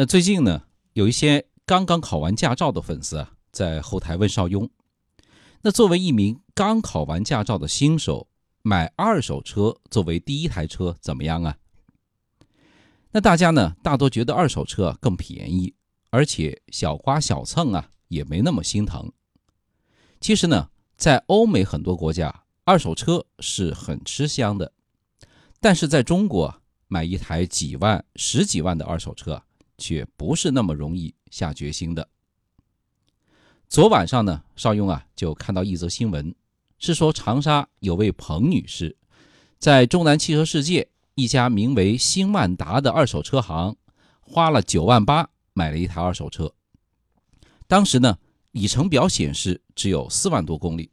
那最近呢，有一些刚刚考完驾照的粉丝啊，在后台问邵雍，那作为一名刚考完驾照的新手，买二手车作为第一台车怎么样啊？那大家呢，大多觉得二手车更便宜，而且小刮小蹭啊，也没那么心疼。其实呢，在欧美很多国家，二手车是很吃香的，但是在中国买一台几万、十几万的二手车。却不是那么容易下决心的。昨晚上呢，邵雍啊就看到一则新闻，是说长沙有位彭女士，在中南汽车世界一家名为新万达的二手车行，花了九万八买了一台二手车。当时呢，里程表显示只有四万多公里。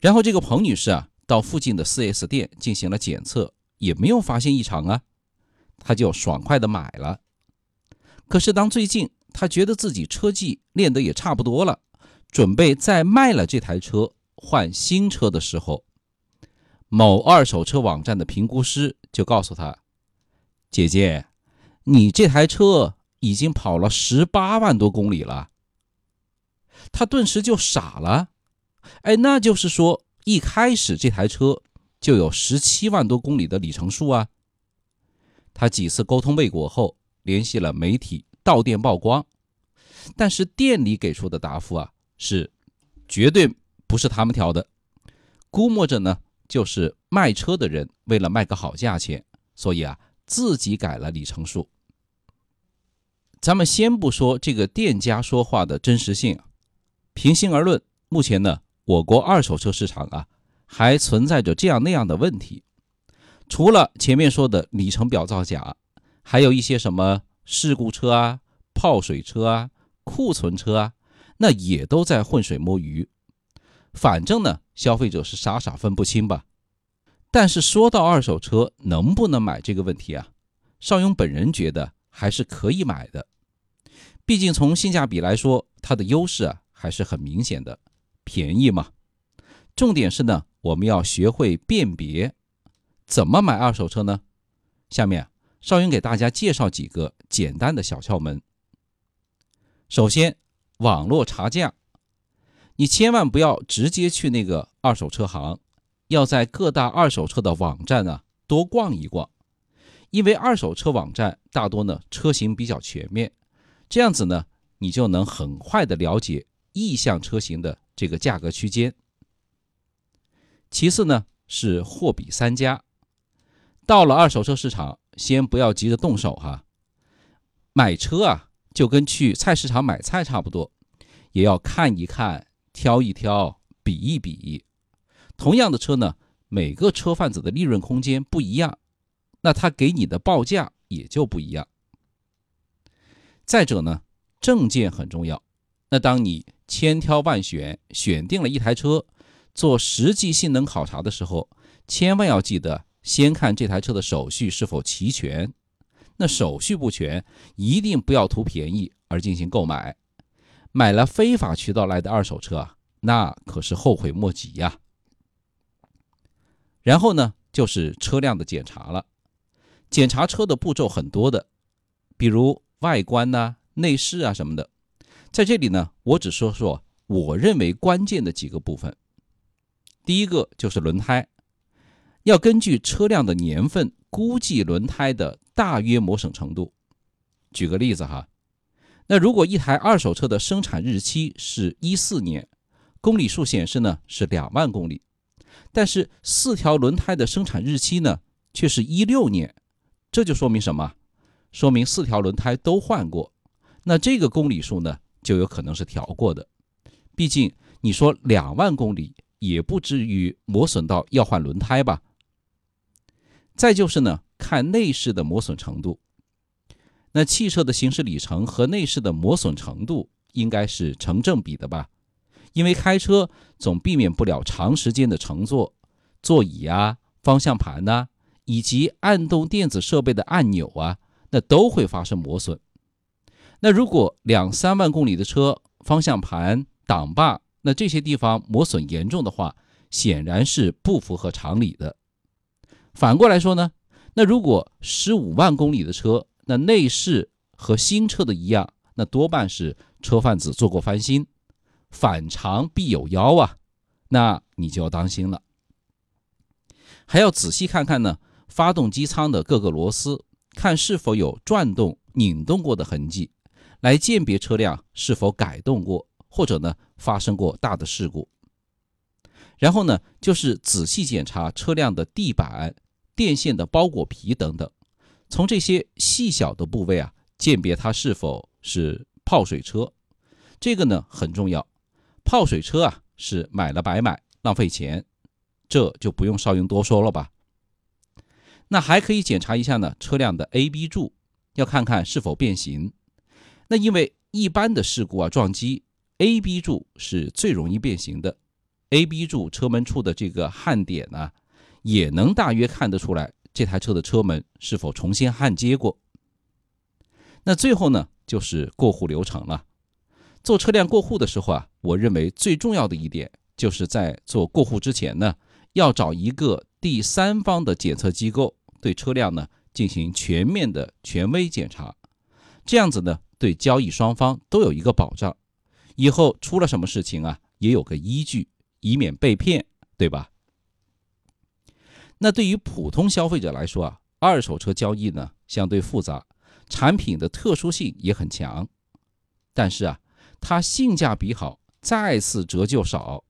然后这个彭女士啊，到附近的 4S 店进行了检测，也没有发现异常啊，她就爽快的买了。可是，当最近他觉得自己车技练得也差不多了，准备再卖了这台车换新车的时候，某二手车网站的评估师就告诉他：“姐姐，你这台车已经跑了十八万多公里了。”他顿时就傻了。哎，那就是说，一开始这台车就有十七万多公里的里程数啊。他几次沟通未果后。联系了媒体，到店曝光，但是店里给出的答复啊是，绝对不是他们挑的，估摸着呢就是卖车的人为了卖个好价钱，所以啊自己改了里程数。咱们先不说这个店家说话的真实性，平心而论，目前呢我国二手车市场啊还存在着这样那样的问题，除了前面说的里程表造假。还有一些什么事故车啊、泡水车啊、库存车啊，那也都在浑水摸鱼。反正呢，消费者是傻傻分不清吧。但是说到二手车能不能买这个问题啊，邵勇本人觉得还是可以买的。毕竟从性价比来说，它的优势啊还是很明显的，便宜嘛。重点是呢，我们要学会辨别，怎么买二手车呢？下面。邵云给大家介绍几个简单的小窍门。首先，网络查价，你千万不要直接去那个二手车行，要在各大二手车的网站啊多逛一逛，因为二手车网站大多呢车型比较全面，这样子呢你就能很快的了解意向车型的这个价格区间。其次呢是货比三家，到了二手车市场。先不要急着动手哈，买车啊，就跟去菜市场买菜差不多，也要看一看、挑一挑、比一比。同样的车呢，每个车贩子的利润空间不一样，那他给你的报价也就不一样。再者呢，证件很重要。那当你千挑万选选定了一台车，做实际性能考察的时候，千万要记得。先看这台车的手续是否齐全，那手续不全，一定不要图便宜而进行购买，买了非法渠道来的二手车啊，那可是后悔莫及呀。然后呢，就是车辆的检查了，检查车的步骤很多的，比如外观呐、内饰啊什么的，在这里呢，我只说说我认为关键的几个部分。第一个就是轮胎。要根据车辆的年份估计轮胎的大约磨损程度。举个例子哈，那如果一台二手车的生产日期是一四年，公里数显示呢是两万公里，但是四条轮胎的生产日期呢却是一六年，这就说明什么？说明四条轮胎都换过，那这个公里数呢就有可能是调过的。毕竟你说两万公里也不至于磨损到要换轮胎吧？再就是呢，看内饰的磨损程度。那汽车的行驶里程和内饰的磨损程度应该是成正比的吧？因为开车总避免不了长时间的乘坐，座椅啊、方向盘呐，以及按动电子设备的按钮啊，那都会发生磨损。那如果两三万公里的车，方向盘、挡把，那这些地方磨损严重的话，显然是不符合常理的。反过来说呢，那如果十五万公里的车，那内饰和新车的一样，那多半是车贩子做过翻新，反常必有妖啊，那你就要当心了。还要仔细看看呢，发动机舱的各个螺丝，看是否有转动、拧动过的痕迹，来鉴别车辆是否改动过，或者呢发生过大的事故。然后呢，就是仔细检查车辆的地板、电线的包裹皮等等，从这些细小的部位啊，鉴别它是否是泡水车。这个呢很重要，泡水车啊是买了白买，浪费钱。这就不用邵雍多说了吧。那还可以检查一下呢，车辆的 A、B 柱，要看看是否变形。那因为一般的事故啊，撞击 A、B 柱是最容易变形的。A、B 柱车门处的这个焊点呢，也能大约看得出来这台车的车门是否重新焊接过。那最后呢，就是过户流程了。做车辆过户的时候啊，我认为最重要的一点，就是在做过户之前呢。要找一个第三方的检测机构对车辆呢进行全面的权威检查，这样子呢对交易双方都有一个保障，以后出了什么事情啊也有个依据，以免被骗，对吧？那对于普通消费者来说啊，二手车交易呢相对复杂，产品的特殊性也很强，但是啊它性价比好，再次折旧少。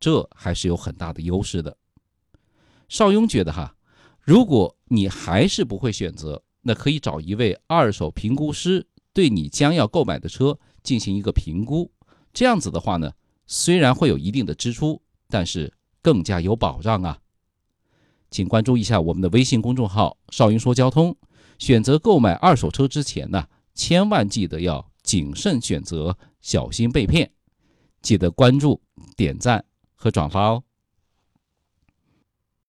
这还是有很大的优势的。邵雍觉得哈，如果你还是不会选择，那可以找一位二手评估师对你将要购买的车进行一个评估。这样子的话呢，虽然会有一定的支出，但是更加有保障啊。请关注一下我们的微信公众号“少云说交通”。选择购买二手车之前呢，千万记得要谨慎选择，小心被骗。记得关注、点赞。和转发哦。